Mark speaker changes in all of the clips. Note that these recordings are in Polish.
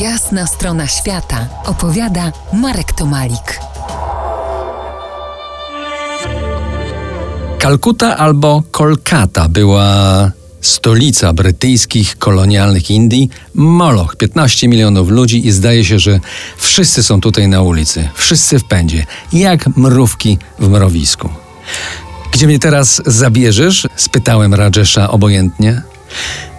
Speaker 1: Jasna strona świata opowiada Marek Tomalik.
Speaker 2: Kalkuta albo Kolkata była stolica brytyjskich kolonialnych Indii, Moloch, 15 milionów ludzi i zdaje się, że wszyscy są tutaj na ulicy, wszyscy w pędzie, jak mrówki w mrowisku. Gdzie mnie teraz zabierzesz? spytałem Rajesha obojętnie.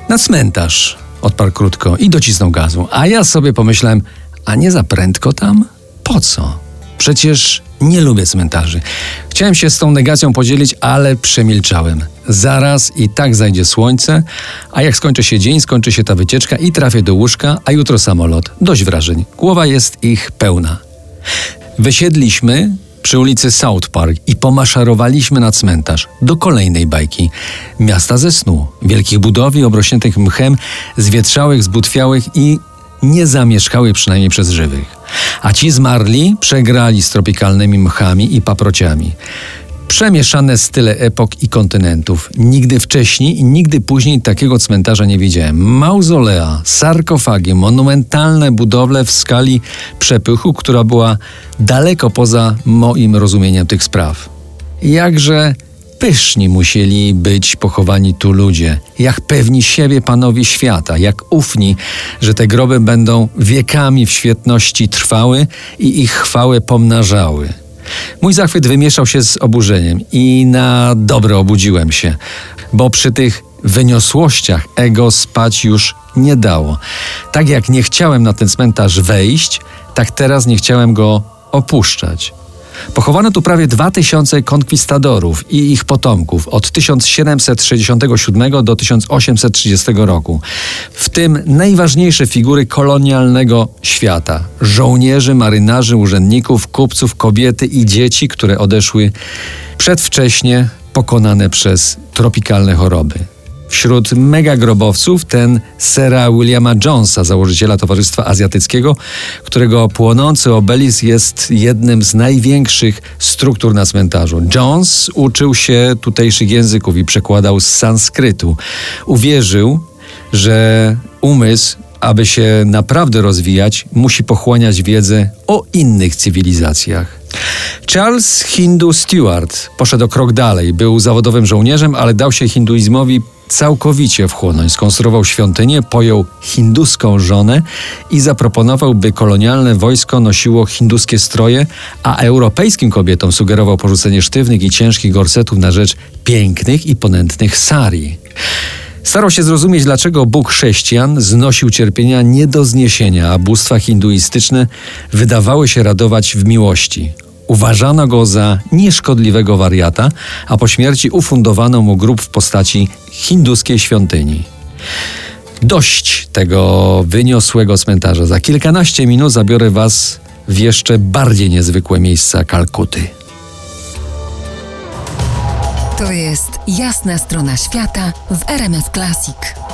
Speaker 2: Na cmentarz, odparł krótko i docisnął gazu. A ja sobie pomyślałem, a nie za prędko tam? Po co? Przecież nie lubię cmentarzy. Chciałem się z tą negacją podzielić, ale przemilczałem. Zaraz i tak zajdzie słońce, a jak skończy się dzień, skończy się ta wycieczka i trafię do łóżka, a jutro samolot. Dość wrażeń. Głowa jest ich pełna. Wysiedliśmy przy ulicy South Park i pomaszerowaliśmy na cmentarz do kolejnej bajki. Miasta ze snu, wielkich budowli obrośniętych mchem, zwietrzałych, zbutwiałych i nie zamieszkały przynajmniej przez żywych. A ci zmarli przegrali z tropikalnymi mchami i paprociami. Przemieszane style epok i kontynentów. Nigdy wcześniej i nigdy później takiego cmentarza nie widziałem. Mauzolea, sarkofagi, monumentalne budowle w skali przepychu, która była daleko poza moim rozumieniem tych spraw. Jakże pyszni musieli być pochowani tu ludzie, jak pewni siebie panowie świata, jak ufni, że te groby będą wiekami w świetności trwały i ich chwałę pomnażały. Mój zachwyt wymieszał się z oburzeniem i na dobre obudziłem się, bo przy tych wyniosłościach ego spać już nie dało. Tak jak nie chciałem na ten cmentarz wejść, tak teraz nie chciałem go opuszczać. Pochowano tu prawie 2000 konkwistadorów i ich potomków od 1767 do 1830 roku, w tym najważniejsze figury kolonialnego świata: żołnierzy, marynarzy, urzędników, kupców, kobiety i dzieci, które odeszły przedwcześnie pokonane przez tropikalne choroby. Wśród megagrobowców ten Sera Williama Jonesa, założyciela Towarzystwa Azjatyckiego, którego płonący obelisk jest jednym z największych struktur na cmentarzu. Jones uczył się tutejszych języków i przekładał z sanskrytu. Uwierzył, że umysł aby się naprawdę rozwijać, musi pochłaniać wiedzę o innych cywilizacjach. Charles Hindu Stewart poszedł o krok dalej. Był zawodowym żołnierzem, ale dał się hinduizmowi całkowicie wchłonąć. Skonstruował świątynię, pojął hinduską żonę i zaproponował, by kolonialne wojsko nosiło hinduskie stroje, a europejskim kobietom sugerował porzucenie sztywnych i ciężkich gorsetów na rzecz pięknych i ponętnych sari. Starał się zrozumieć, dlaczego Bóg chrześcijan znosił cierpienia nie do zniesienia, a bóstwa hinduistyczne wydawały się radować w miłości. Uważano go za nieszkodliwego wariata, a po śmierci ufundowano mu grób w postaci hinduskiej świątyni. Dość tego wyniosłego cmentarza. Za kilkanaście minut zabiorę Was w jeszcze bardziej niezwykłe miejsca Kalkuty.
Speaker 1: To jest jasna strona świata w RMS Classic.